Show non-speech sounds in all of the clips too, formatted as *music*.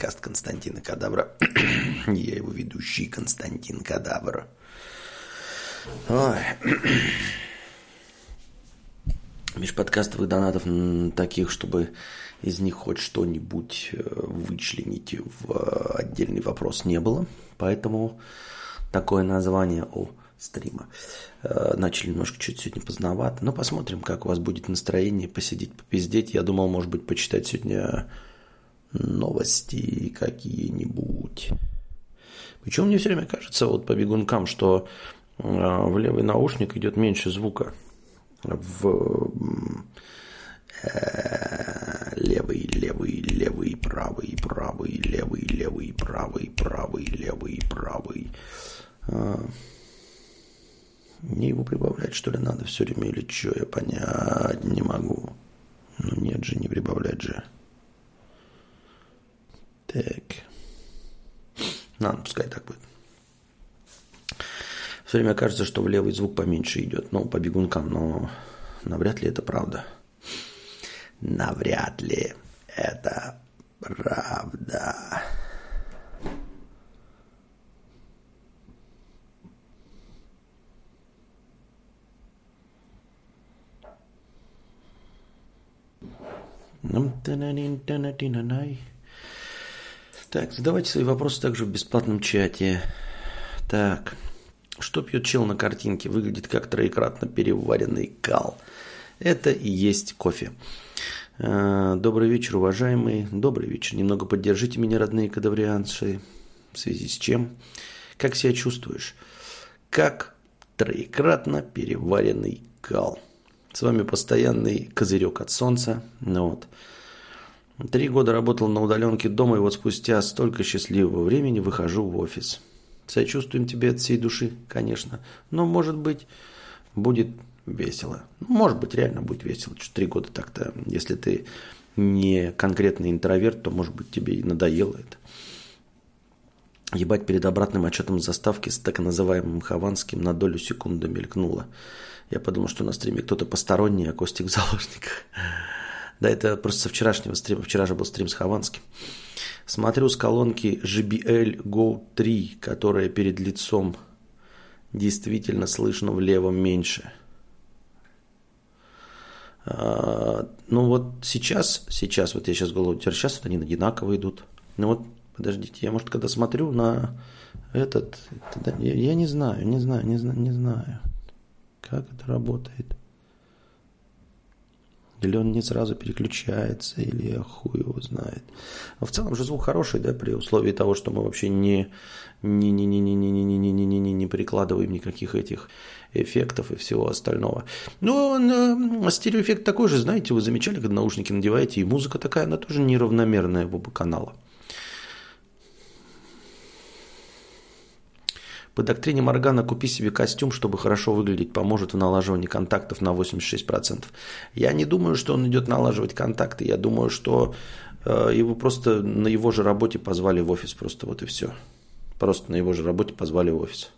подкаст Константина Кадавра. *clears throat* Я его ведущий Константин Кадавр. Ой. *clears throat* Межподкастовых донатов таких, чтобы из них хоть что-нибудь э, вычленить в э, отдельный вопрос не было. Поэтому такое название у стрима. Э, начали немножко чуть сегодня поздновато. Но посмотрим, как у вас будет настроение посидеть, попиздеть. Я думал, может быть, почитать сегодня новости какие-нибудь. Причем мне все время кажется, вот по бегункам, что в левый наушник идет меньше звука. В левый, левый, левый, правый, правый, левый, левый, правый, правый, левый, правый. Мне его прибавлять, что ли, надо все время или что, я понять не могу. Ну нет же, не прибавлять же. Так. Ладно, пускай так будет. Все время кажется, что в левый звук поменьше идет, ну, по бегункам, но навряд ли это правда. Навряд ли это правда. Так, задавайте свои вопросы также в бесплатном чате. Так, что пьет чел на картинке? Выглядит как троекратно переваренный кал. Это и есть кофе. А, добрый вечер, уважаемые. Добрый вечер. Немного поддержите меня, родные кадаврианцы. В связи с чем? Как себя чувствуешь? Как троекратно переваренный кал. С вами постоянный козырек от солнца. Ну вот. Три года работал на удаленке дома, и вот спустя столько счастливого времени выхожу в офис. Сочувствуем тебе от всей души, конечно. Но, может быть, будет весело. Может быть, реально будет весело. Что три года так-то, если ты не конкретный интроверт, то, может быть, тебе и надоело это. Ебать, перед обратным отчетом заставки с так называемым Хованским на долю секунды мелькнуло. Я подумал, что на стриме кто-то посторонний, а Костик в заложниках. Да, это просто со вчерашнего стрима. Вчера же был стрим с Хованским. Смотрю с колонки JBL Go 3, которая перед лицом действительно слышно в левом меньше – а, ну вот сейчас, сейчас, вот я сейчас голову теряю, сейчас они одинаково идут. Ну вот, подождите, я, может, когда смотрю на этот, это, я, я не знаю, не знаю, не знаю, не знаю, как это работает. Или он не сразу переключается, или хуй его знает. Но в целом же звук хороший, да, при условии того, что мы вообще не, не, не, не, не, не, не, не, не, не, не, не прикладываем никаких этих эффектов и всего остального. Ну, стереоэффект такой же, знаете, вы замечали, когда наушники надеваете, и музыка такая, она тоже неравномерная в оба канала. По доктрине Моргана купи себе костюм, чтобы хорошо выглядеть, поможет в налаживании контактов на 86%. Я не думаю, что он идет налаживать контакты. Я думаю, что э, его просто на его же работе позвали в офис. Просто вот и все. Просто на его же работе позвали в офис.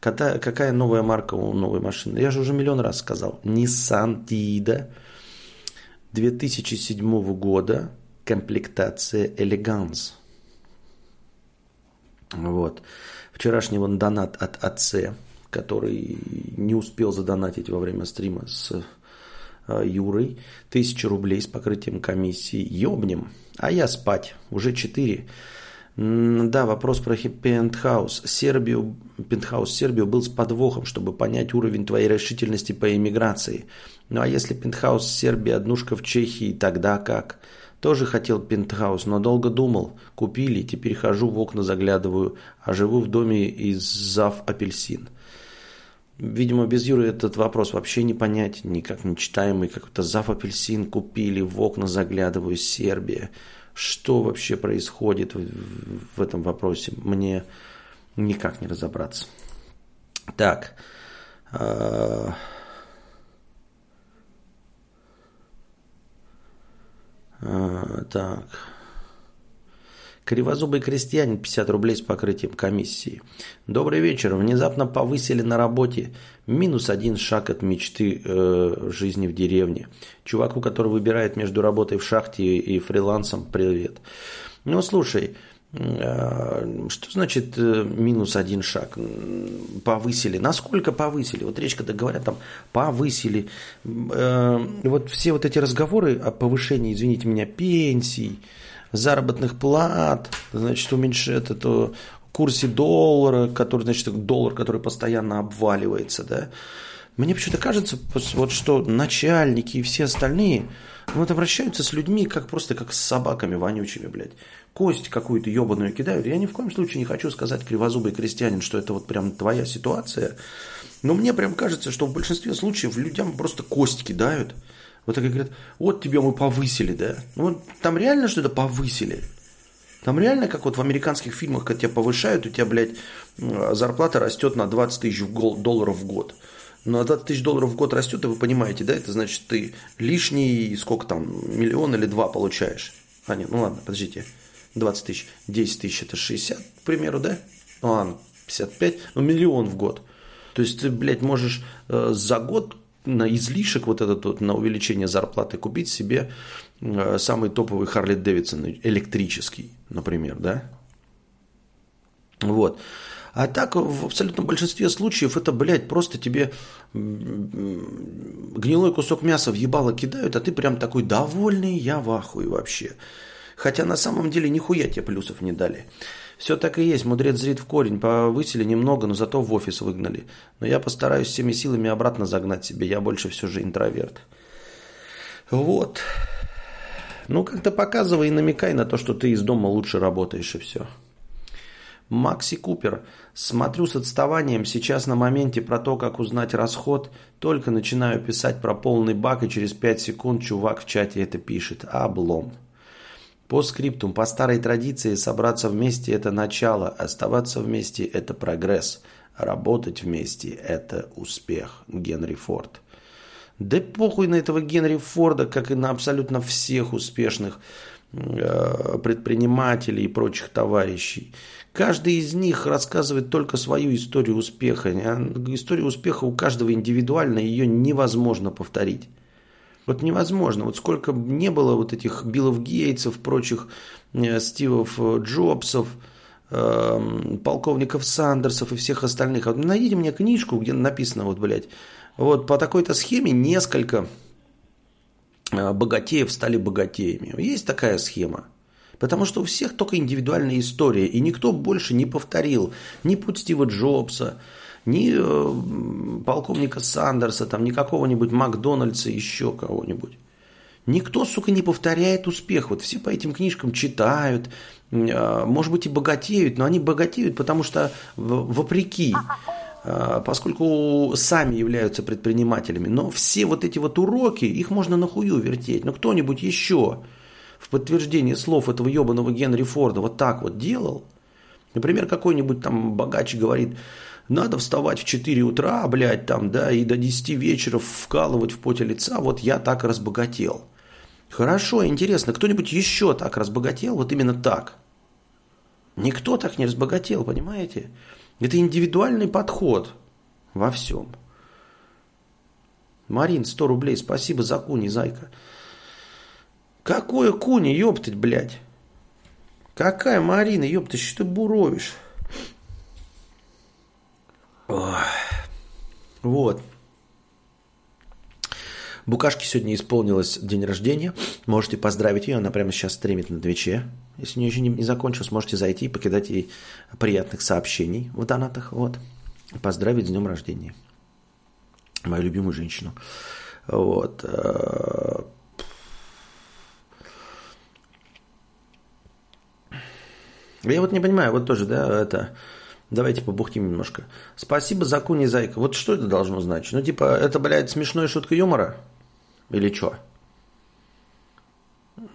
Какая, какая новая марка у новой машины? Я же уже миллион раз сказал. Nissan Tiida 2007 года. Комплектация Elegance. Вот. Вчерашний вон донат от АЦ, который не успел задонатить во время стрима с э, Юрой. Тысяча рублей с покрытием комиссии. Ёбнем. А я спать. Уже четыре. Да, вопрос про пентхаус. Сербию, пентхаус Сербию был с подвохом, чтобы понять уровень твоей решительности по эмиграции. Ну а если пентхаус Сербии, однушка в Чехии, тогда как? Тоже хотел пентхаус, но долго думал. Купили, теперь хожу в окна заглядываю, а живу в доме из зав апельсин. Видимо, без Юры этот вопрос вообще не понять, никак не читаемый. Как-то зав апельсин купили, в окна заглядываю, Сербия что вообще происходит в, этом вопросе, мне никак не разобраться. Так. Э, так. Кривозубый крестьянин 50 рублей с покрытием комиссии. Добрый вечер. Внезапно повысили на работе. Минус один шаг от мечты э, жизни в деревне. Чуваку, который выбирает между работой в шахте и фрилансом, привет. Ну, слушай, что значит э, минус один шаг? Повысили. Насколько повысили? Вот речь, когда говорят там повысили. Э, вот все вот эти разговоры о повышении, извините меня, пенсий, заработных плат, значит, уменьшит это курсе доллара, который, значит, доллар, который постоянно обваливается, да, мне почему-то кажется, вот что начальники и все остальные вот обращаются с людьми как просто как с собаками вонючими, блядь. Кость какую-то ебаную кидают. Я ни в коем случае не хочу сказать кривозубый крестьянин, что это вот прям твоя ситуация. Но мне прям кажется, что в большинстве случаев людям просто кость кидают. Вот так и говорят, вот тебе мы повысили, да? Ну, вот там реально что-то повысили. Там реально, как вот в американских фильмах, когда тебя повышают, у тебя, блядь, зарплата растет на 20 тысяч долларов в год. Но 20 тысяч долларов в год растет, и вы понимаете, да, это значит, ты лишний, сколько там, миллион или два получаешь. А, нет, ну ладно, подождите. 20 тысяч, 10 тысяч это 60, к примеру, да? Ну ладно, 55, ну миллион в год. То есть ты, блядь, можешь э, за год на излишек вот этот вот, на увеличение зарплаты купить себе э, самый топовый Харли Дэвидсон электрический, например, да? Вот. А так, в абсолютном большинстве случаев это, блядь, просто тебе гнилой кусок мяса в ебало кидают, а ты прям такой довольный, я в ахуе вообще. Хотя на самом деле нихуя тебе плюсов не дали. Все так и есть, мудрец зрит в корень, повысили немного, но зато в офис выгнали. Но я постараюсь всеми силами обратно загнать себе, я больше все же интроверт. Вот. Ну, как-то показывай и намекай на то, что ты из дома лучше работаешь и все. Макси Купер. Смотрю с отставанием. Сейчас на моменте про то, как узнать расход. Только начинаю писать про полный бак, и через 5 секунд чувак в чате это пишет. Облом. По скриптум, по старой традиции, собраться вместе – это начало, оставаться вместе – это прогресс, работать вместе – это успех. Генри Форд. Да похуй на этого Генри Форда, как и на абсолютно всех успешных э, предпринимателей и прочих товарищей. Каждый из них рассказывает только свою историю успеха. История успеха у каждого индивидуально, ее невозможно повторить. Вот невозможно. Вот сколько не было вот этих Биллов Гейтсов, прочих э, Стивов э, Джобсов, эм, полковников Сандерсов и всех остальных. Вот найдите мне книжку, где написано вот, блядь, вот по такой-то схеме несколько э, богатеев стали богатеями. Есть такая схема. Потому что у всех только индивидуальная история, и никто больше не повторил ни путь Стива Джобса, ни э, полковника Сандерса, там, ни какого-нибудь Макдональдса, еще кого-нибудь. Никто, сука, не повторяет успех. Вот все по этим книжкам читают, э, может быть, и богатеют, но они богатеют, потому что вопреки, э, поскольку сами являются предпринимателями. Но все вот эти вот уроки, их можно нахую вертеть. Но кто-нибудь еще в подтверждение слов этого ебаного Генри Форда вот так вот делал, например, какой-нибудь там богач говорит, надо вставать в 4 утра, блядь, там, да, и до 10 вечера вкалывать в поте лица, вот я так разбогател. Хорошо, интересно, кто-нибудь еще так разбогател, вот именно так? Никто так не разбогател, понимаете? Это индивидуальный подход во всем. Марин, 100 рублей, спасибо за куни, зайка. Какое куни, ёптать, блядь? Какая Марина, ёпта, что ты буровишь? Вот. Букашке сегодня исполнилось день рождения. Можете поздравить ее. Она прямо сейчас стримит на Твиче. Если у нее еще не, не закончилось, можете зайти и покидать ей приятных сообщений в донатах. Вот. Поздравить с днем рождения. Мою любимую женщину. Вот. Э, Я вот не понимаю, вот тоже, да, это... Давайте побухтим немножко. Спасибо за куни зайка. Вот что это должно значить? Ну, типа, это, блядь, смешная шутка юмора? Или что?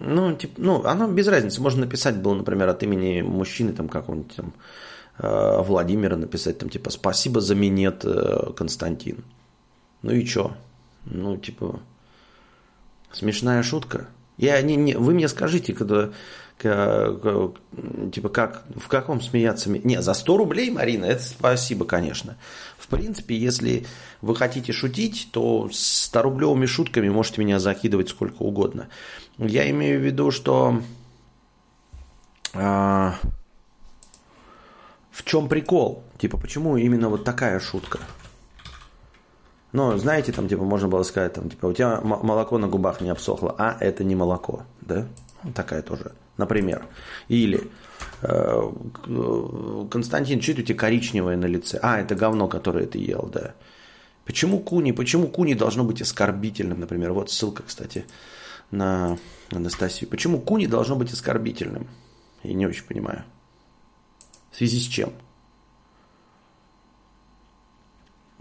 Ну, типа, ну, оно без разницы. Можно написать было, например, от имени мужчины, там, какого-нибудь там, э, Владимира написать, там, типа, спасибо за минет, э, Константин. Ну и что? Ну, типа, смешная шутка. Я не, не, вы мне скажите, когда типа, как, в каком смеяться? Не, за 100 рублей, Марина, это спасибо, конечно. В принципе, если вы хотите шутить, то с 100-рублевыми шутками можете меня закидывать сколько угодно. Я имею в виду, что А, в чем прикол? Типа, почему именно вот такая шутка? Ну, знаете, там, типа, можно было сказать, там, типа, у тебя молоко на губах не обсохло, а это не молоко, да? Такая тоже, например. Или э, Константин, что это у тебя коричневое на лице? А, это говно, которое ты ел, да. Почему куни? Почему куни должно быть оскорбительным, например? Вот ссылка, кстати, на Анастасию. Почему куни должно быть оскорбительным? Я не очень понимаю. В связи с чем?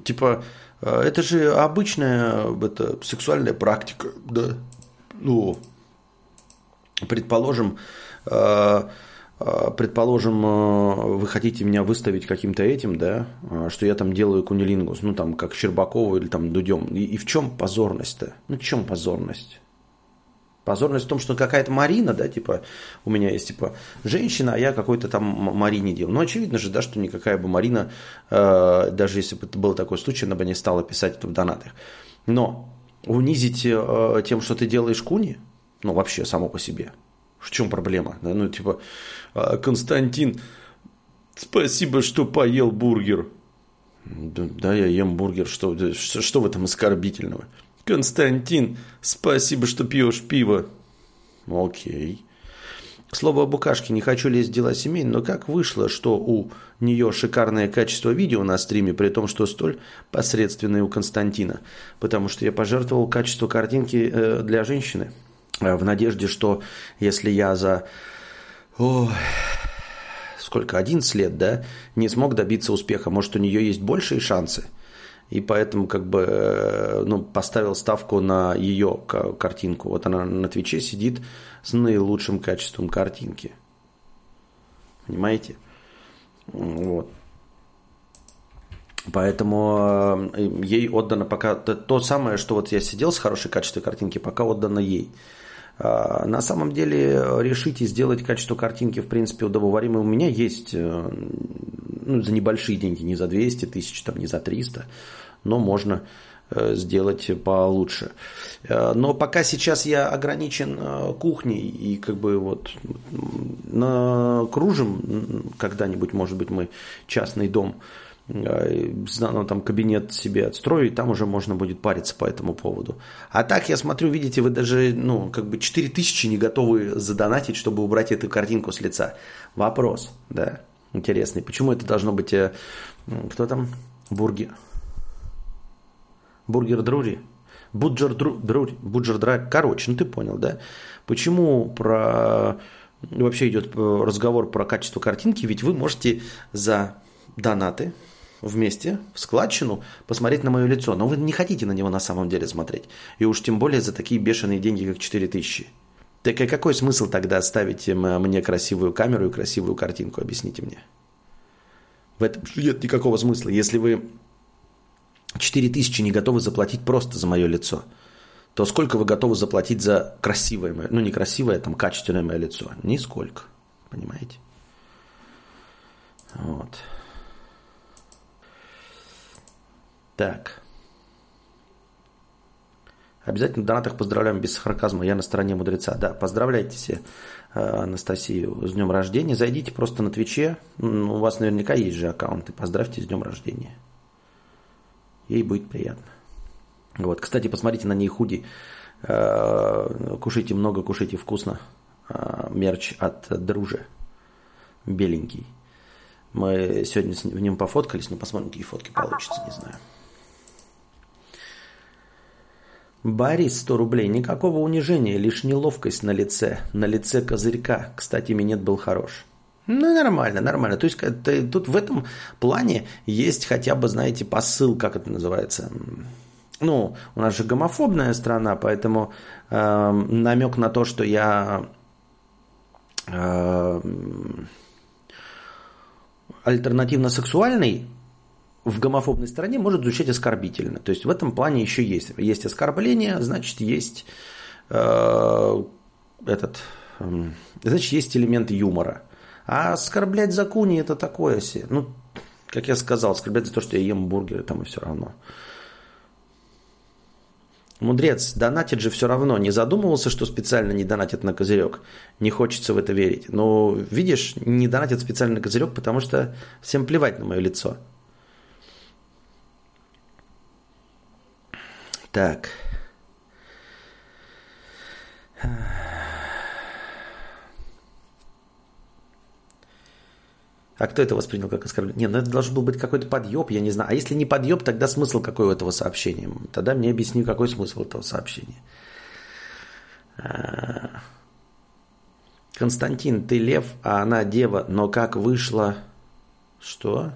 Типа, э, это же обычная это, сексуальная практика, да? Ну, предположим, э, э, предположим, вы хотите меня выставить каким-то этим, да, что я там делаю кунилингус, ну, там, как Щербакова или там Дудем. И, и в чем позорность-то? Ну, в чем позорность? Позорность в том, что какая-то Марина, да, типа, у меня есть, типа, женщина, а я какой-то там Марине делал. Ну, очевидно же, да, что никакая бы Марина, э, даже если бы это был такой случай, она бы не стала писать это в донатах. Но унизить э, тем, что ты делаешь куни, ну, вообще, само по себе, в чем проблема? Да? Ну, типа, «А, Константин, спасибо, что поел бургер. Да, да я ем бургер, что, что, что в этом оскорбительного? Константин, спасибо, что пьешь пиво. Окей. К слову о букашке, не хочу лезть в дела семейные, но как вышло, что у нее шикарное качество видео на стриме, при том, что столь посредственное у Константина? Потому что я пожертвовал качество картинки э, для женщины в надежде, что если я за... Ой, сколько, 11 лет, да, не смог добиться успеха, может, у нее есть большие шансы – и поэтому как бы э, ну, поставил ставку на ее картинку. Вот она на Твиче сидит с наилучшим качеством картинки. Понимаете? Вот. Поэтому э, ей отдано пока то самое, что вот я сидел с хорошей качеством картинки, пока отдано ей. А, на самом деле решите сделать качество картинки, в принципе, удобоваримое. У меня есть э, ну, за небольшие деньги, не за 200 тысяч, там, не за 300, но можно э, сделать получше. Э, но пока сейчас я ограничен кухней и как бы вот накружим когда-нибудь, может быть, мы частный дом – ну, там кабинет себе отстрою, и там уже можно будет париться по этому поводу. А так, я смотрю, видите, вы даже, ну, как бы 4000 не готовы задонатить, чтобы убрать эту картинку с лица. Вопрос, да, интересный. Почему это должно быть, э, кто там? Бургер. Бургер Друри. Буджер Друри. Буджер Друри. Короче, ну ты понял, да? Почему про вообще идет разговор про качество картинки? Ведь вы можете за донаты вместе в складчину посмотреть на мое лицо, но вы не хотите на него на самом деле смотреть. И уж тем более за такие бешеные деньги, как 4000. Так и какой смысл тогда ставить мне красивую камеру и красивую картинку, объясните мне. В этом нет никакого смысла. Если вы 4000 не готовы заплатить просто за мое лицо, то сколько вы готовы заплатить за красивое мое, ну не красивое, там качественное мое лицо? Нисколько. Понимаете? Вот. Так. Обязательно в донатах поздравляем без сарказма. Я на стороне мудреца. Да, поздравляйте все э, Анастасию с днем рождения. Зайдите просто на Твиче. У вас наверняка есть же аккаунт. И поздравьте с днем рождения. Ей будет приятно. Вот, кстати, посмотрите на ней худи. Э, кушайте много, кушайте вкусно. Э, мерч от Дружи. Беленький. Мы сегодня в нем пофоткались, но посмотрим, какие фотки получатся, не знаю. Борис, 100 рублей. Никакого унижения, лишь неловкость на лице. На лице козырька. Кстати, минет был хорош. Ну, нормально, нормально. То есть тут в этом плане есть хотя бы, знаете, посыл, как это называется. Ну, у нас же гомофобная страна, поэтому э, намек на то, что я э, альтернативно-сексуальный, в гомофобной стране может звучать оскорбительно. То есть в этом плане еще есть. Есть оскорбление, значит, есть э, этот, э, значит, есть элемент юмора. А оскорблять за это такое себе. Ну, как я сказал, оскорблять за то, что я ем бургеры, там и все равно. Мудрец, донатит же все равно. Не задумывался, что специально не донатит на козырек. Не хочется в это верить. Но, видишь, не донатит специально на козырек, потому что всем плевать на мое лицо. Так. А кто это воспринял как оскорбление? Нет, ну это должен был быть какой-то подъеб, я не знаю. А если не подъеб, тогда смысл какой у этого сообщения? Тогда мне объясни, какой смысл этого сообщения. А. Константин, ты лев, а она дева, но как вышло... Что?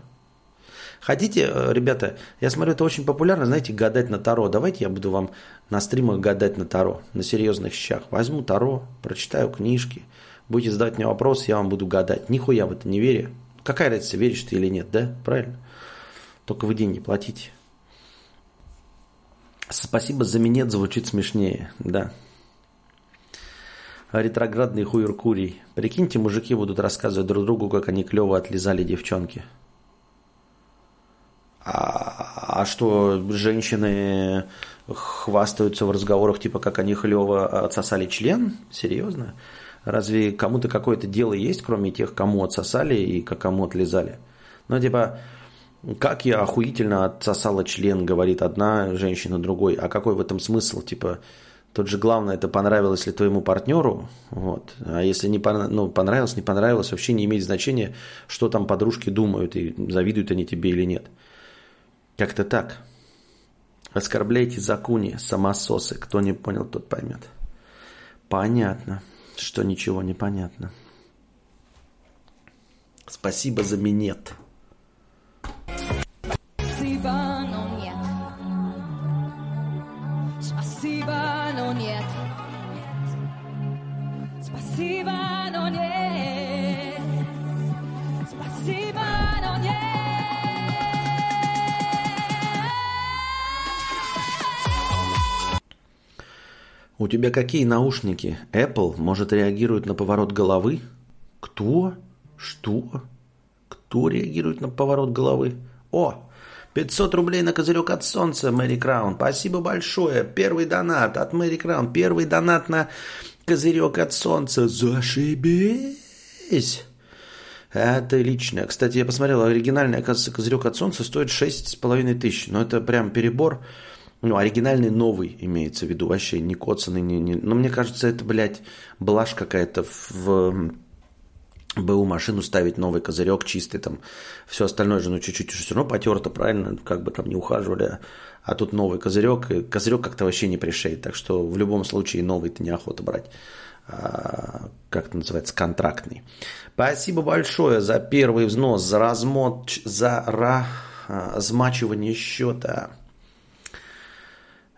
Хотите, э, ребята, я смотрю, это очень популярно, знаете, гадать на Таро. Давайте я буду вам на стримах гадать на Таро, на серьезных щах. Возьму Таро, прочитаю книжки, будете задавать мне вопрос, я вам буду гадать. Нихуя в это не верю. Какая разница, веришь ты или нет, да? Правильно? Только вы деньги платите. Спасибо за минет звучит смешнее, да. Ретроградный хуер курий. Прикиньте, мужики будут рассказывать друг другу, как они клево отлизали девчонки. А, а что женщины хвастаются в разговорах, типа, как они клево отсосали член? Серьезно? Разве кому-то какое-то дело есть, кроме тех, кому отсосали и кому отлезали? Ну, типа, как я охуительно отсосала член, говорит одна женщина другой. А какой в этом смысл? Типа, тут же главное, это понравилось ли твоему партнеру. Вот. А если не ну, понравилось, не понравилось, вообще не имеет значения, что там подружки думают и завидуют они тебе или нет. Как-то так. Оскорбляйте закуни, самососы. Кто не понял, тот поймет. Понятно что ничего не понятно. Спасибо за минет. Спасибо, но нет. Спасибо, но нет. Спасибо, У тебя какие наушники? Apple, может, реагирует на поворот головы? Кто? Что? Кто реагирует на поворот головы? О, 500 рублей на козырек от солнца, Мэри Краун. Спасибо большое. Первый донат от Мэри Краун. Первый донат на козырек от солнца. Зашибись. Это личное. Кстати, я посмотрел, оригинальный, оказывается, козырек от солнца стоит 6,5 тысяч. Но это прям перебор. Ну, оригинальный новый имеется в виду, вообще не коцанный. Не, не... Но мне кажется, это, блядь, блажь какая-то в БУ машину ставить новый козырек чистый, там все остальное же, ну, чуть-чуть уже все равно потерто, правильно, как бы там не ухаживали, а тут новый козырек, и козырек как-то вообще не пришеет, так что в любом случае новый-то неохота брать, а, как это называется, контрактный. Спасибо большое за первый взнос, за размот, за размачивание счета.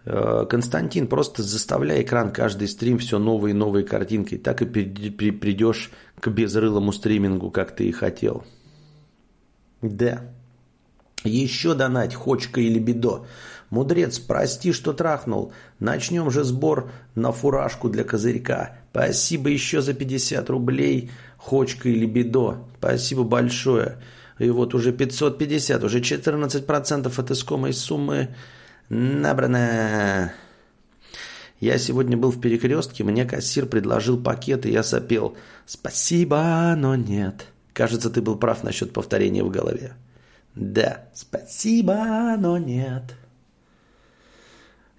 Э, Константин, просто заставляй экран каждый стрим все новые и новые картинки. Так и придешь к безрылому стримингу, как ты и хотел. Да. Еще донать, хочка или бедо. Мудрец, прости, что трахнул. Начнем же сбор на фуражку для козырька. Спасибо еще за 50 рублей, хочка или бедо. Спасибо большое. И вот уже 550, уже 14% от искомой суммы Набрано. Я сегодня был в перекрестке, мне кассир предложил пакет, и я сопел. Спасибо, но нет. Кажется, ты был прав насчет повторения в голове. Да, спасибо, но нет.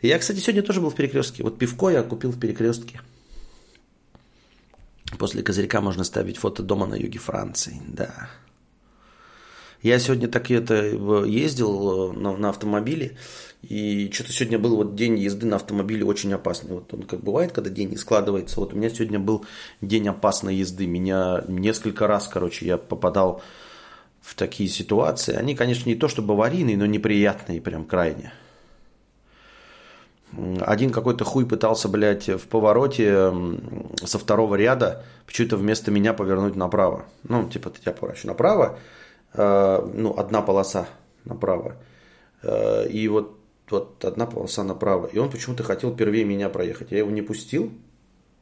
Я, кстати, сегодня тоже был в перекрестке. Вот пивко я купил в перекрестке. После козырька можно ставить фото дома на юге Франции, да. Я сегодня так это ездил э, на, на автомобиле, и что-то сегодня был вот день езды на автомобиле очень опасный. Вот он как бывает, когда день складывается. Вот у меня сегодня был день опасной езды. Меня несколько раз, короче, я попадал в такие ситуации. Они, конечно, не то чтобы аварийные, но неприятные прям крайне. Один какой-то хуй пытался, блядь, в повороте со второго ряда почему-то вместо меня повернуть направо. Ну, типа, ты тебя поворачиваешь направо, э, ну, одна полоса направо. Э, и вот вот одна полоса направо. И он почему-то хотел первее меня проехать. Я его не пустил,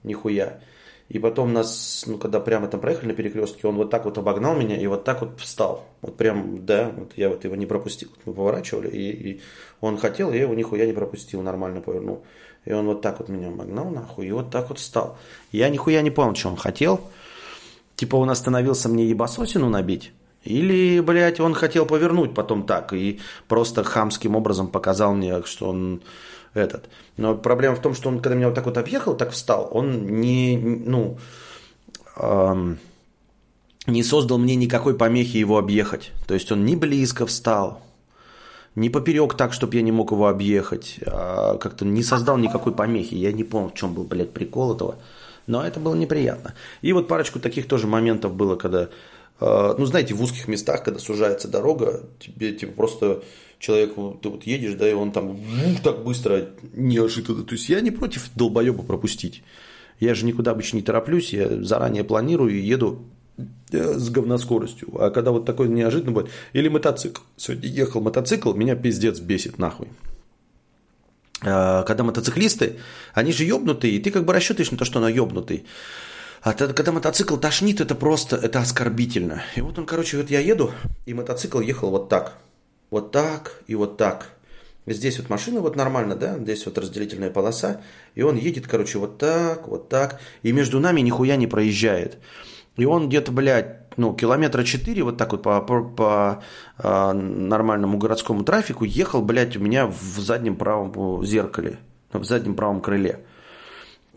нихуя. И потом нас, ну, когда прямо там проехали на перекрестке, он вот так вот обогнал меня и вот так вот встал. Вот прям, да, вот я вот его не пропустил. Мы поворачивали, и, и он хотел, я его нихуя не пропустил, нормально повернул. И он вот так вот меня обогнал, нахуй, и вот так вот встал. Я нихуя не понял, что он хотел. Типа он остановился мне ебасосину набить. Или, блядь, он хотел повернуть потом так и просто хамским образом показал мне, что он этот. Но проблема в том, что он, когда меня вот так вот объехал, так встал, он не, ну, эм, не создал мне никакой помехи его объехать. То есть он не близко встал, не поперек так, чтобы я не мог его объехать. А как-то не создал никакой помехи. Я не понял, в чем был, блядь, прикол этого. Но это было неприятно. И вот парочку таких тоже моментов было, когда, ну, знаете, в узких местах, когда сужается дорога, тебе типа просто человеку, ты вот едешь, да, и он там так быстро неожиданно. То есть я не против долбоеба пропустить. Я же никуда обычно не тороплюсь, я заранее планирую и еду э, с говноскоростью. А когда вот такой неожиданно будет, или мотоцикл. Сегодня ехал мотоцикл, меня пиздец бесит нахуй. А, когда мотоциклисты, они же ебнутые, и ты как бы рассчитываешь на то, что он ебнутый. А когда мотоцикл тошнит, это просто, это оскорбительно. И вот он, короче, вот я еду, и мотоцикл ехал вот так – вот так и вот так. Здесь вот машина вот нормально, да, здесь вот разделительная полоса, и он едет, короче, вот так, вот так, и между нами нихуя не проезжает. И он где-то, блядь, ну, километра четыре вот так вот по, по, по а, нормальному городскому трафику ехал, блядь, у меня в заднем правом зеркале, в заднем правом крыле.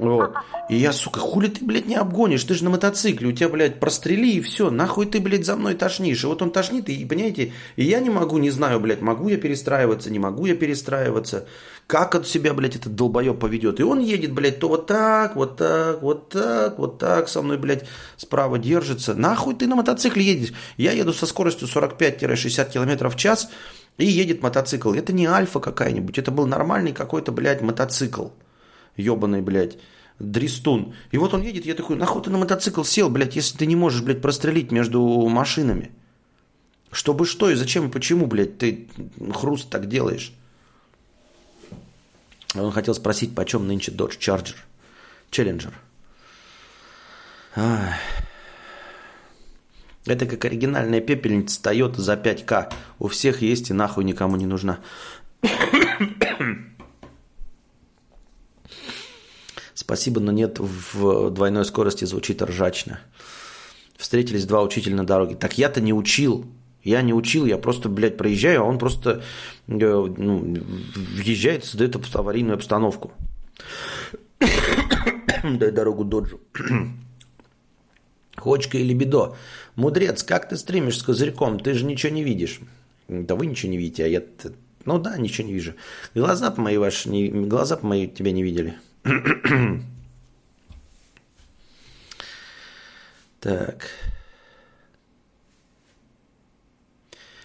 Вот. И я, сука, хули ты, блядь, не обгонишь? Ты же на мотоцикле, у тебя, блядь, прострели и все. Нахуй ты, блядь, за мной тошнишь. И вот он тошнит, и, понимаете, и я не могу, не знаю, блядь, могу я перестраиваться, не могу я перестраиваться. Как от себя, блядь, этот долбоеб поведет. И он едет, блядь, то вот так, вот так, вот так, вот так со мной, блядь, справа держится. Нахуй ты на мотоцикле едешь? Я еду со скоростью 45-60 км в час, и едет мотоцикл. Это не альфа какая-нибудь, это был нормальный какой-то, блядь, мотоцикл ебаный, блядь, Дристун. И вот он едет, я такой, нахуй ты на мотоцикл сел, блядь, если ты не можешь, блядь, прострелить между машинами? Чтобы что и зачем и почему, блядь, ты хруст так делаешь? Он хотел спросить, почем нынче Dodge Charger. Challenger. Это как оригинальная пепельница Toyota за 5К. У всех есть и нахуй никому не нужна. Спасибо, но нет в двойной скорости звучит ржачно. Встретились два учителя на дороге. Так я-то не учил. Я не учил, я просто, блядь, проезжаю, а он просто э, ну, въезжает, создает аварийную обстановку. *coughs* Дай дорогу доджу. *coughs* Хочка или бедо? Мудрец, как ты стримишь с козырьком? Ты же ничего не видишь. Да вы ничего не видите, а я... Ну да, ничего не вижу. Глаза мои ваши, не... глаза мои тебя не видели. Так.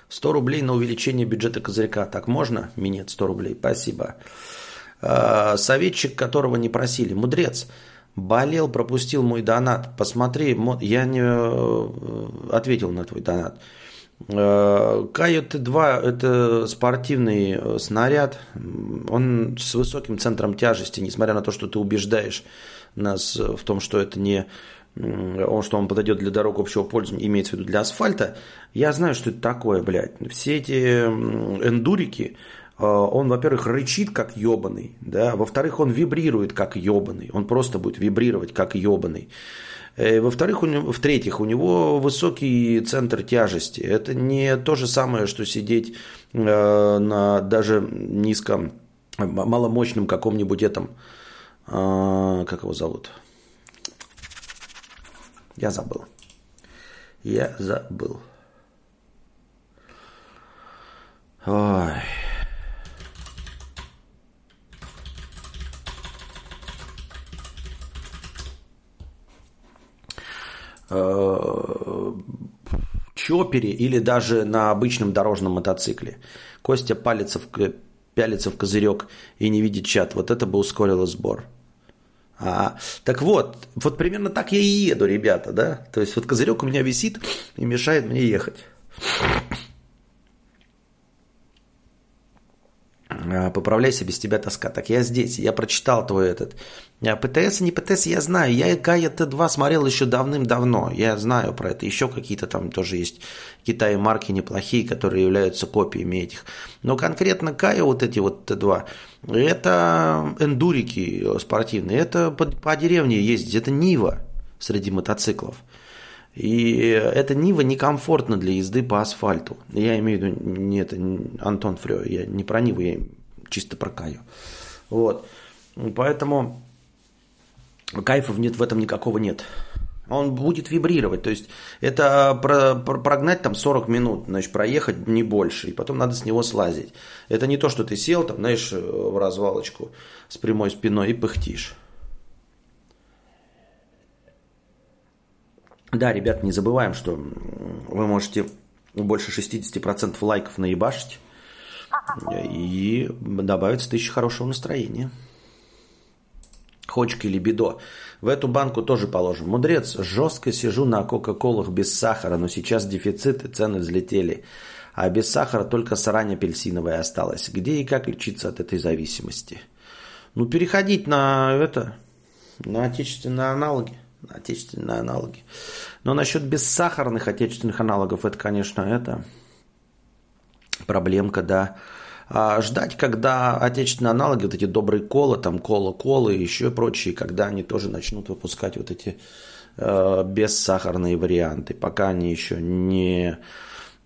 100 рублей на увеличение бюджета козырька. Так можно? Минет 100 рублей. Спасибо. А, советчик, которого не просили. Мудрец. Болел, пропустил мой донат. Посмотри, я не э, ответил на твой донат. КАЮ-Т2 – это спортивный э, снаряд. Он с высоким центром тяжести, несмотря на то, что ты убеждаешь нас в том, что это не он, что он подойдет для дорог общего пользования, имеется в виду для асфальта. Я знаю, что это такое, блядь. Все эти эндурики, э, он, во-первых, рычит как ебаный, да, во-вторых, он вибрирует как ебаный, он просто будет вибрировать как ебаный. Э, во-вторых, в-третьих, у него высокий центр тяжести. Это не то же самое, что сидеть э, на даже низком, маломощном каком-нибудь этом, э, как его зовут? Я забыл. Я забыл. Ой. Чопере или даже на обычном дорожном мотоцикле. Костя палится в, пялится в козырек и не видит чат. Вот это бы ускорило сбор. А, так вот, вот примерно так я и еду, ребята, да? То есть вот козырек у меня висит и мешает мне ехать. Поправляйся, без тебя тоска. Так я здесь, я прочитал твой этот. А ПТС не ПТС я знаю. Я Гая Т2 смотрел еще давным-давно. Я знаю про это. Еще какие-то там тоже есть Китай марки неплохие, которые являются копиями этих. Но конкретно Кая вот эти вот Т2, это эндурики спортивные. Это по, по деревне ездить. Это Нива среди мотоциклов. И эта Нива некомфортна для езды по асфальту. Я имею в виду, не это Антон Фрё, я не про Ниву, я чисто про Каю. Вот. Поэтому кайфов нет в этом никакого нет. Он будет вибрировать, то есть это про, про, прогнать там 40 минут, значит, проехать не больше, и потом надо с него слазить. Это не то, что ты сел там, знаешь, в развалочку с прямой спиной и пыхтишь. Да, ребят, не забываем, что вы можете больше 60% лайков наебашить и добавится тысяча хорошего настроения. Хочка или бедо. В эту банку тоже положим. Мудрец, жестко сижу на кока-колах без сахара, но сейчас дефицит и цены взлетели. А без сахара только срань апельсиновая осталась. Где и как лечиться от этой зависимости? Ну, переходить на это, на отечественные аналоги отечественные аналоги. Но насчет бессахарных отечественных аналогов, это, конечно, это проблемка, да. А ждать, когда отечественные аналоги, вот эти добрые колы, там кола-колы и еще прочие, когда они тоже начнут выпускать вот эти э, бессахарные варианты, пока они еще не,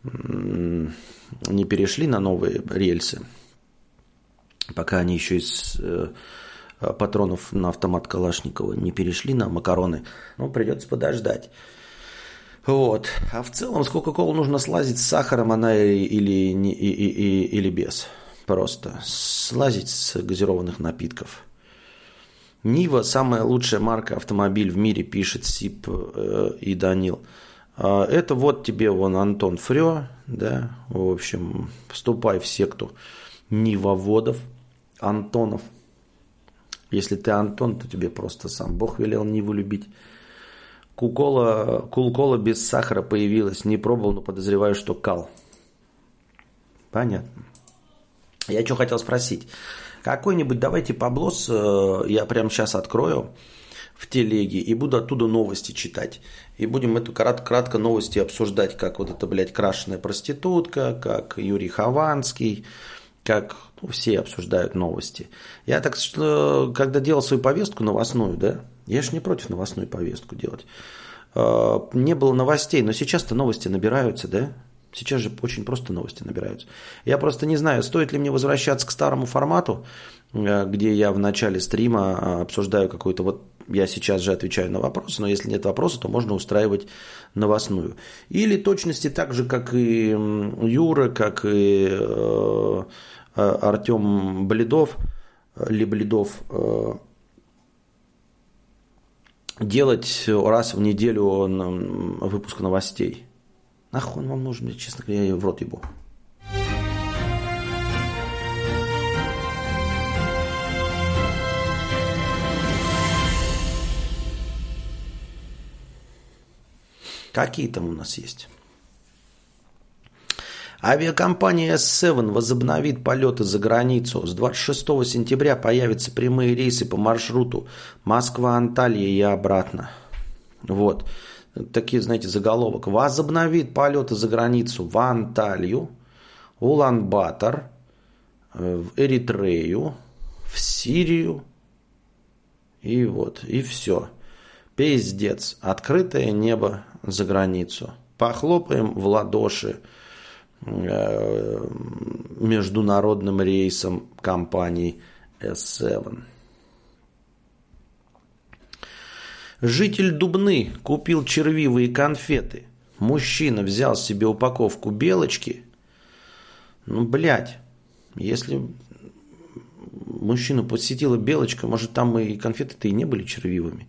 не перешли на новые рельсы, пока они еще из Э, патронов на автомат Калашникова не перешли на макароны, ну, придется подождать. Вот. А в целом, сколько кола нужно слазить с сахаром, она или, не, и, и, и, или без. Просто слазить с газированных напитков. Нива – самая лучшая марка автомобиль в мире, пишет Сип э, и Данил. А это вот тебе вон Антон Фрё, да, в общем, вступай в секту Нивоводов, Антонов – если ты Антон, то тебе просто сам Бог велел Ниву любить. Кукола, кулкола без сахара появилась. Не пробовал, но подозреваю, что кал. Понятно. Я что хотел спросить. Какой-нибудь, давайте поблос, э, я прямо сейчас открою в телеге и буду оттуда новости читать. И будем эту кратко, кратко новости обсуждать, как вот эта, блядь, крашеная проститутка, как Юрий Хованский, как ну, все обсуждают новости. Я так что, когда делал свою повестку новостную, да, я же не против новостную повестку делать. А, не было новостей, но сейчас-то новости набираются, да? Сейчас же очень просто новости набираются. Я просто не знаю, стоит ли мне возвращаться к старому формату, э, где я в начале стрима а, обсуждаю какой-то вот я сейчас же отвечаю на вопросы, но если нет вопроса, то можно устраивать новостную. Или точности так же, как и Юра, как и э, Э, Артем Бледов, э, Лебледов, э, делать раз в неделю выпуск новостей. Нахуй он вам нужен, честно говоря, я в рот ебу. Какие там у нас есть? Авиакомпания S7 возобновит полеты за границу. С 26 сентября появятся прямые рейсы по маршруту Москва-Анталия и обратно. Вот. Такие, знаете, заголовок. Возобновит полеты за границу в Анталию, Улан-Батор, в Эритрею, в Сирию. И вот, и все. Пиздец. Открытое небо за границу. Похлопаем в ладоши международным рейсом компании S7. Житель Дубны купил червивые конфеты. Мужчина взял себе упаковку белочки. Ну, блядь, если мужчину посетила белочка, может, там и конфеты-то и не были червивыми.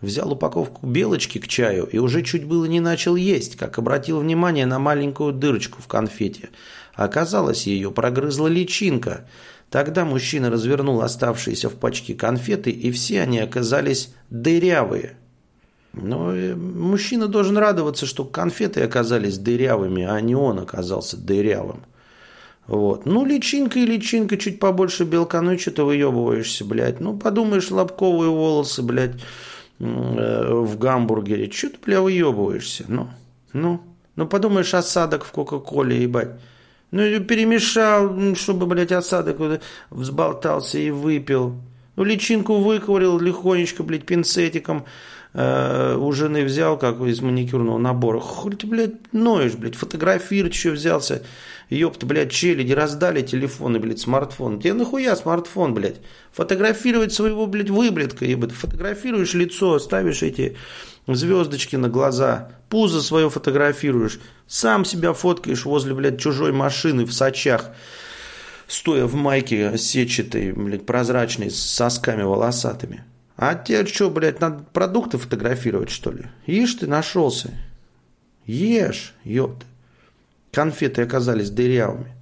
Взял упаковку белочки к чаю и уже чуть было не начал есть, как обратил внимание на маленькую дырочку в конфете. Оказалось, ее прогрызла личинка. Тогда мужчина развернул оставшиеся в пачке конфеты, и все они оказались дырявые. Но э, мужчина должен радоваться, что конфеты оказались дырявыми, а не он оказался дырявым. Вот. Ну, личинка и личинка, чуть побольше белка, ну и что ты выебываешься, блядь. Ну, подумаешь, лобковые волосы, блядь, э, в гамбургере. Что ты, бля, выебываешься? Ну, ну, ну, подумаешь, осадок в Кока-Коле, ебать. Ну, перемешал, чтобы, блядь, осадок взболтался и выпил. Ну, личинку выковырил легонечко, блядь, пинцетиком э, у жены взял, как из маникюрного набора. Хуй ты, блядь, ноешь, блядь, фотографировать еще взялся. Ёпта, блядь, челяди раздали телефоны, блядь, смартфон. Тебе нахуя смартфон, блядь? Фотографировать своего, блядь, выблядка, ебать. Фотографируешь лицо, ставишь эти звездочки на глаза, пузо свое фотографируешь, сам себя фоткаешь возле, блядь, чужой машины в сачах, стоя в майке сетчатой, блядь, прозрачной, с сосками волосатыми. А тебе что, блядь, надо продукты фотографировать, что ли? Ишь ты нашелся. Ешь, ёпта. Конфеты оказались дырявыми.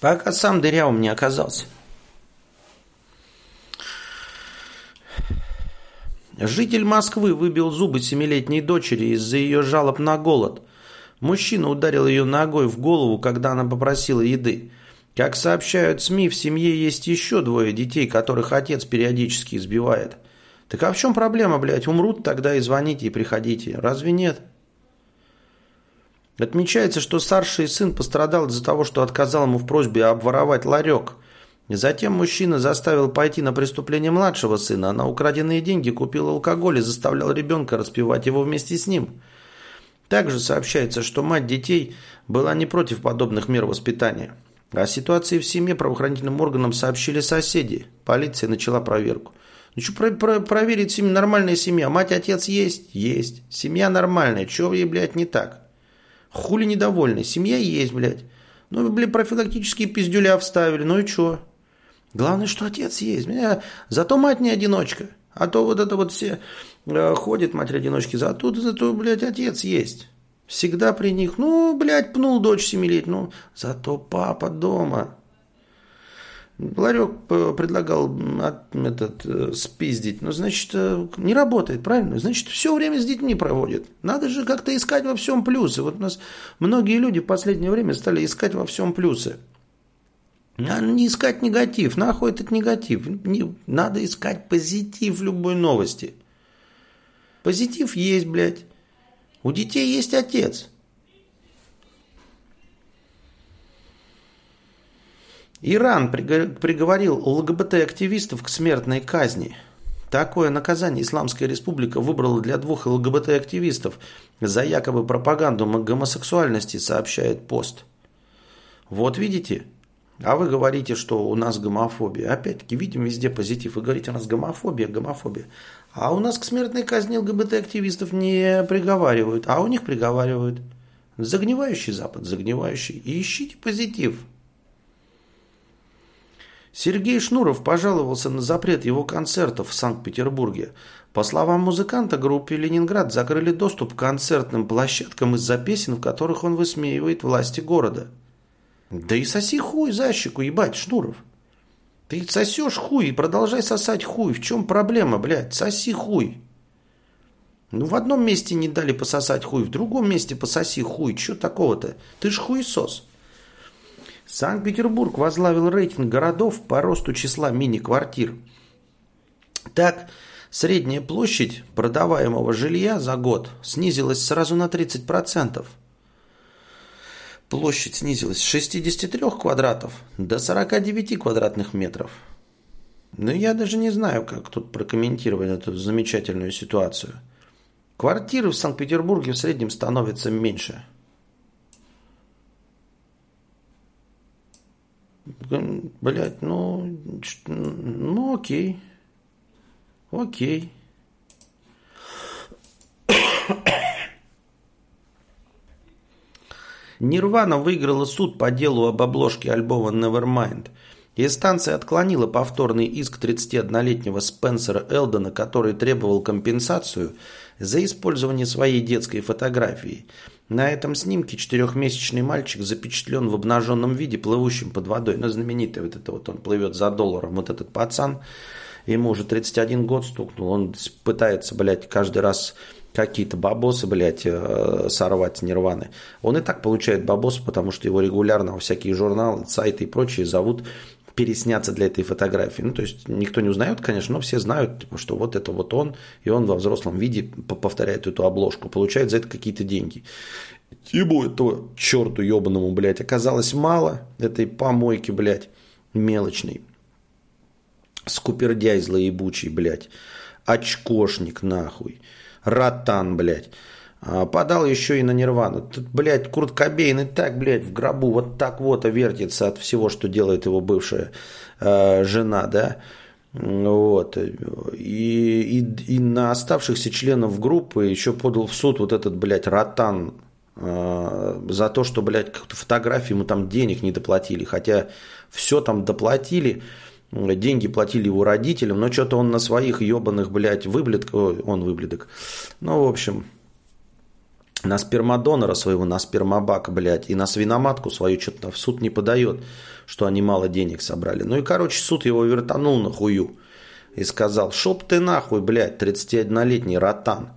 Пока сам дырявым не оказался. Житель Москвы выбил зубы семилетней дочери из-за ее жалоб на голод. Мужчина ударил ее ногой в голову, когда она попросила еды. Как сообщают СМИ, в семье есть еще двое детей, которых отец периодически избивает. Так а в чем проблема, блядь? Умрут тогда и звоните, и приходите. Разве нет? Отмечается, что старший сын пострадал из-за того, что отказал ему в просьбе обворовать ларек – Затем мужчина заставил пойти на преступление младшего сына, на украденные деньги купил алкоголь и заставлял ребенка распивать его вместе с ним. Также сообщается, что мать детей была не против подобных мер воспитания. О ситуации в семье правоохранительным органам сообщили соседи. Полиция начала проверку. Ну что про про проверить семью? Нормальная семья. Мать, отец есть? Есть. Семья нормальная. Чего ей, блядь, не так? Хули недовольны? Семья есть, блядь. Ну, блядь, профилактические пиздюля вставили. Ну и что? Главное, что отец есть. Меня... Зато мать не одиночка. А то вот это вот все э, ходят матери-одиночки. Зато, зато, блядь, отец есть. Всегда при них. Ну, блядь, пнул дочь семилетнюю. Ну, зато папа дома. Ларек э, предлагал от, этот, э, спиздить. Ну, значит, э, не работает, правильно? Значит, все время с детьми проводит. Надо же как-то искать во всем плюсы. Вот у нас многие люди в последнее время стали искать во всем плюсы. Надо не искать негатив. Нахуй этот негатив? Не, надо искать позитив любой новости. Позитив есть, блядь. У детей есть отец. Иран приговорил ЛГБТ-активистов к смертной казни. Такое наказание Исламская республика выбрала для двух ЛГБТ-активистов за якобы пропаганду гомосексуальности, сообщает пост. Вот видите, а вы говорите, что у нас гомофобия. Опять-таки, видим везде позитив. Вы говорите, у нас гомофобия, гомофобия. А у нас к смертной казни ЛГБТ-активистов не приговаривают, а у них приговаривают. Загнивающий Запад, загнивающий. И ищите позитив. Сергей Шнуров пожаловался на запрет его концертов в Санкт-Петербурге. По словам музыканта, группе «Ленинград» закрыли доступ к концертным площадкам из-за песен, в которых он высмеивает власти города – да и соси хуй за щеку, ебать, Шнуров. Ты сосешь хуй и продолжай сосать хуй. В чем проблема, блядь? Соси хуй. Ну, в одном месте не дали пососать хуй, в другом месте пососи хуй. Че такого-то? Ты ж хуесос. Санкт-Петербург возглавил рейтинг городов по росту числа мини-квартир. Так, средняя площадь продаваемого жилья за год снизилась сразу на 30%. Площадь снизилась с 63 квадратов до 49 квадратных метров. Но я даже не знаю, как тут прокомментировать эту замечательную ситуацию. Квартиры в Санкт-Петербурге в среднем становятся меньше. Блять, ну, ну окей. Окей. Нирвана выиграла суд по делу об обложке альбома Nevermind. Инстанция отклонила повторный иск 31-летнего Спенсера Элдона, который требовал компенсацию за использование своей детской фотографии. На этом снимке четырехмесячный мальчик запечатлен в обнаженном виде, плывущим под водой. Ну, знаменитый вот это вот он плывет за долларом, вот этот пацан. Ему уже 31 год стукнул, он пытается, блядь, каждый раз какие-то бабосы, блядь, э, сорвать Нирваны. Он и так получает бабосы, потому что его регулярно во всякие журналы, сайты и прочие зовут пересняться для этой фотографии. Ну, то есть никто не узнает, конечно, но все знают, типа, что вот это вот он, и он во взрослом виде повторяет эту обложку, получает за это какие-то деньги. Ему этого черту ебаному, блядь, оказалось мало этой помойки, блядь, мелочной. Скупердяй злоебучий, блядь. Очкошник, нахуй. Ротан, блядь. А, подал еще и на Нирвану. Тут, блядь, Курт Кобейн и так, блядь, в гробу вот так вот вертится от всего, что делает его бывшая э, жена, да. Вот. И, и, и на оставшихся членов группы еще подал в суд вот этот, блядь, Ротан э, за то, что, блядь, как-то фотографии ему там денег не доплатили. Хотя все там доплатили деньги платили его родителям, но что-то он на своих ебаных, блядь, выблядок, он выблядок. Ну, в общем, на спермодонора своего, на спермобак, блядь, и на свиноматку свою что-то в суд не подает, что они мало денег собрали. Ну и, короче, суд его вертанул на хую и сказал, шоп ты нахуй, блядь, 31-летний ротан.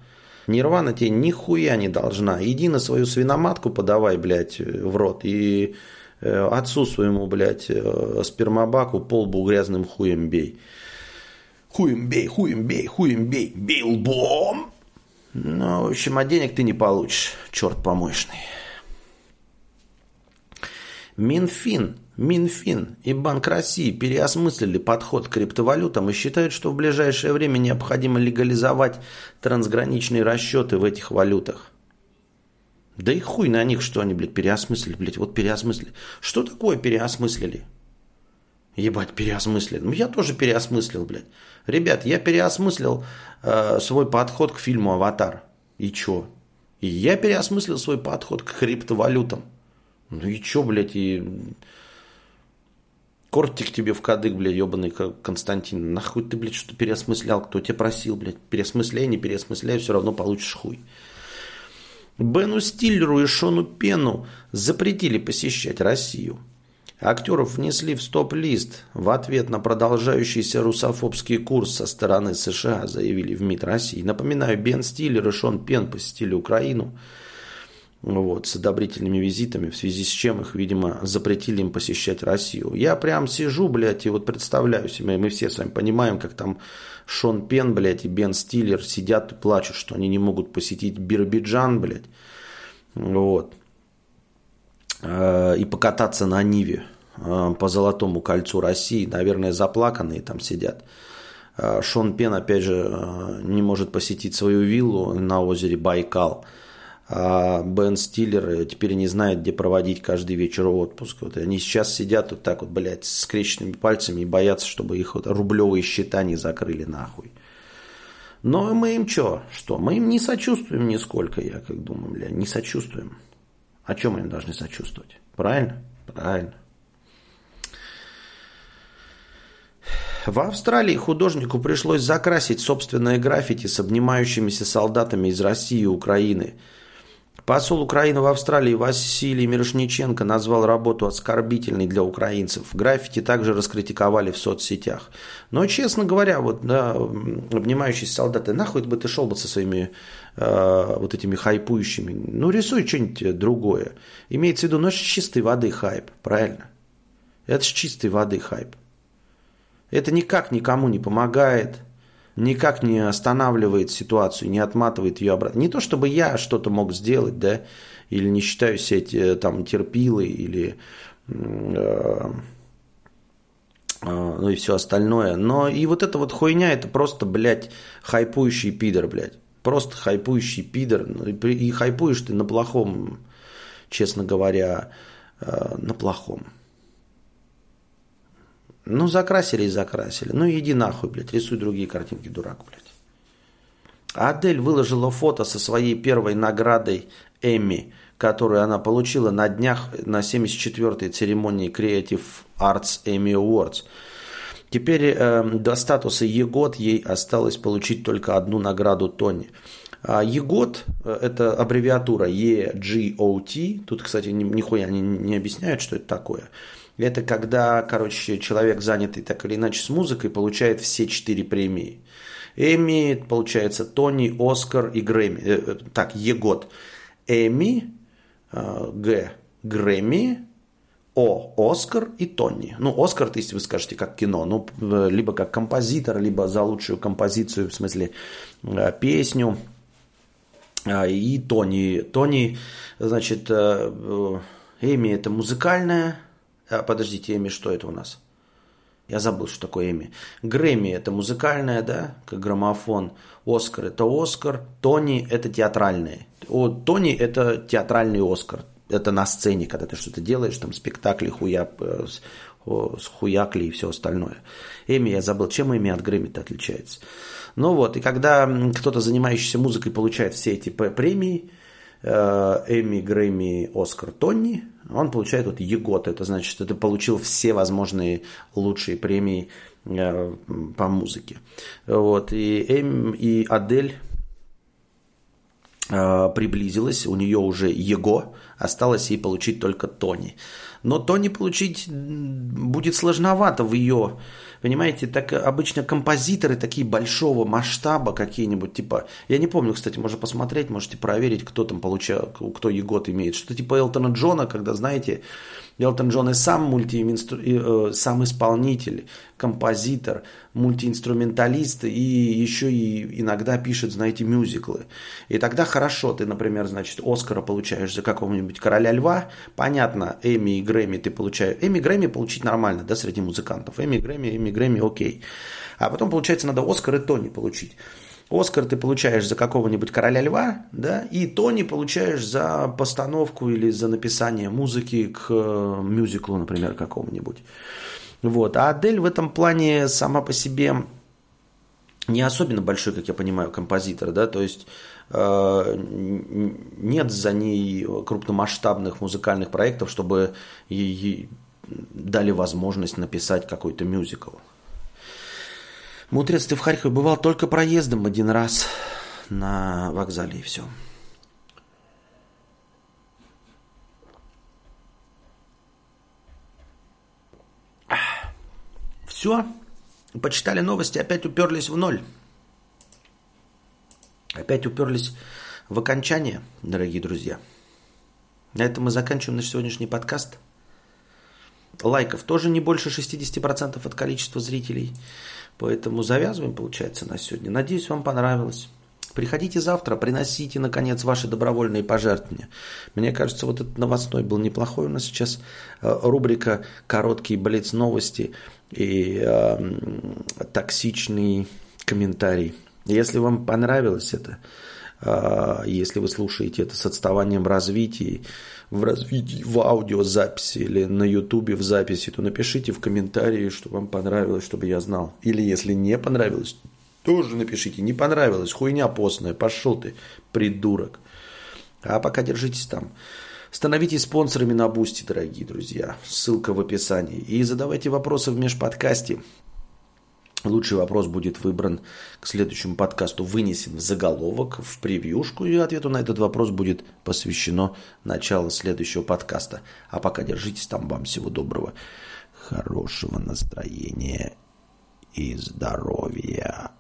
Нирвана тебе нихуя не должна. Иди на свою свиноматку подавай, блядь, в рот. И отцу своему, блядь, э, спермобаку полбу грязным хуем бей. Хуем бей, хуем бей, хуем бей, билбом. Ну, в общем, а денег ты не получишь, черт помощный. Минфин, Минфин и Банк России переосмыслили подход к криптовалютам и считают, что в ближайшее время необходимо легализовать трансграничные расчеты в этих валютах. Да и хуй на них, что они, блядь, переосмыслили, блядь, вот переосмыслили. Что такое переосмыслили? Ебать, переосмыслили. Ну, я тоже переосмыслил, блядь. Ребят, я переосмыслил э, свой подход к фильму «Аватар». И чё? И я переосмыслил свой подход к криптовалютам. Ну и чё, блядь, и... Кортик тебе в кадык, блядь, ебаный Константин. Нахуй ты, блядь, что переосмыслял? Кто тебя просил, блядь? Переосмысляй, не переосмысляй, все равно получишь хуй. Бену Стиллеру и Шону Пену запретили посещать Россию. Актеров внесли в стоп-лист в ответ на продолжающийся русофобский курс со стороны США, заявили в МИД России. Напоминаю, Бен Стиллер и Шон Пен посетили Украину вот, с одобрительными визитами, в связи с чем их, видимо, запретили им посещать Россию. Я прям сижу, блядь, и вот представляю себе, мы все с вами понимаем, как там Шон Пен, блядь, и Бен Стиллер сидят и плачут, что они не могут посетить Биробиджан, блядь, вот, Э, и покататься на Ниве э, по Золотому кольцу России. Наверное, заплаканные там сидят. Э, Шон Пен, опять же, не может посетить свою виллу на озере Байкал. А Бен Стиллер теперь не знает, где проводить каждый вечер отпуск. Вот они сейчас сидят вот так вот, блядь, с скрещенными пальцами и боятся, чтобы их вот рублевые счета не закрыли нахуй. Но мы им что? Что? Мы им не сочувствуем нисколько, я как думаю, бля, не сочувствуем. О чем мы им должны сочувствовать? Правильно? Правильно. В Австралии художнику пришлось закрасить собственное граффити с обнимающимися солдатами из России и Украины – Посол Украины в Австралии Василий Мирошниченко назвал работу оскорбительной для украинцев. Граффити также раскритиковали в соцсетях. Но, честно говоря, вот, да, обнимающиеся солдаты, нахуй бы ты шел бы со своими э, вот этими хайпующими. Ну, рисуй что-нибудь другое. Имеется в виду, ну, это чистой воды хайп, правильно? Это же чистой воды хайп. Это никак никому не помогает – никак не останавливает ситуацию, не отматывает ее обратно. Не то, чтобы я что-то мог сделать, да, или не считаю себя там терпилой, или э, э, ну и все остальное. Но и вот эта вот хуйня, это просто, блядь, хайпующий пидор, блядь. Просто хайпующий пидор. Ну, и, хайпуешь ты на плохом, честно говоря, э, на плохом. Ну, закрасили и закрасили. Ну, иди нахуй, блядь, рисуй другие картинки, дурак, блядь. Адель выложила фото со своей первой наградой Эмми, которую она получила на днях на 74-й церемонии Creative Arts Emmy Awards. Теперь э, до статуса ЕГОТ ей осталось получить только одну награду Тони. А ЕГОТ э, – это аббревиатура EGOT. Тут, кстати, нихуя не, не объясняют, что это такое. Это когда, короче, человек, занятый так или иначе с музыкой, получает все четыре премии. Эми, получается, Тони, Оскар и Грэмми. Э, э, так, Егод. Эми, э, Г. Грэмми, О. Оскар и Тони. Ну, Оскар, то есть вы скажете, как кино. Ну, либо как композитор, либо за лучшую композицию, в смысле песню. А, и Тони. Тони, значит, Эми это музыкальная. А, подождите, Эми, что это у нас? Я забыл, что такое Эми. Грэмми – это музыкальная, да, как граммофон. Оскар – это Оскар. Тони – это театральные. О, Тони – это театральный Оскар. Это на сцене, когда ты что-то делаешь, там спектакли, хуя, э, с, хуякли и все остальное. Эми, я забыл, чем Эми от Грэмми-то отличается. Ну вот, и когда кто-то, занимающийся музыкой, получает все эти премии, э, Эми, Грэмми, Оскар, Тони, он получает вот ЕГОТ. Это значит, что ты получил все возможные лучшие премии э, по музыке. Вот. И, Эм, и Адель э, приблизилась, у нее уже ЕГО, осталось ей получить только Тони. Но Тони получить будет сложновато в ее Понимаете, так обычно композиторы такие большого масштаба какие-нибудь, типа, я не помню, кстати, можно посмотреть, можете проверить, кто там получал, кто Егот имеет. Что типа Элтона Джона, когда, знаете, Элтон Джон и сам, мультиинстру... э, сам исполнитель, композитор, мультиинструменталист и еще и иногда пишет, знаете, мюзиклы. И тогда хорошо, ты, например, значит, Оскара получаешь за какого-нибудь Короля Льва. Понятно, Эми и Грэмми ты получаешь. Эми и Грэмми получить нормально, да, среди музыкантов. Эми и Грэмми, Эми и Грэмми, окей. А потом, получается, надо Оскар и Тони получить. Оскар ты получаешь за какого-нибудь короля льва, да, и Тони получаешь за постановку или за написание музыки к э, мюзиклу, например, какому-нибудь. Вот. А Адель в этом плане сама по себе не особенно большой, как я понимаю, композитор, да, то есть э, нет за ней крупномасштабных музыкальных проектов, чтобы ей дали возможность написать какой-то мюзикл. Мудрец, ты в Харькове бывал только проездом один раз на вокзале и все. Все. Почитали новости, опять уперлись в ноль. Опять уперлись в окончание, дорогие друзья. На этом мы заканчиваем наш сегодняшний подкаст. Лайков тоже не больше 60% от количества зрителей. Поэтому завязываем, получается, на сегодня. Надеюсь, вам понравилось. Приходите завтра, приносите, наконец, ваши добровольные пожертвования. Мне кажется, вот этот новостной был неплохой. У нас сейчас э, рубрика «Короткие блиц новости» и э, токсичный комментарий. Если вам понравилось это, э, если вы слушаете это с отставанием развития, в развитии, в аудиозаписи или на ютубе в записи, то напишите в комментарии, что вам понравилось, чтобы я знал. Или если не понравилось, тоже напишите. Не понравилось, хуйня постная, пошел ты, придурок. А пока держитесь там. Становитесь спонсорами на Boosty, дорогие друзья. Ссылка в описании. И задавайте вопросы в межподкастье. Лучший вопрос будет выбран к следующему подкасту, вынесен в заголовок, в превьюшку, и ответу на этот вопрос будет посвящено начало следующего подкаста. А пока держитесь там, вам всего доброго, хорошего настроения и здоровья.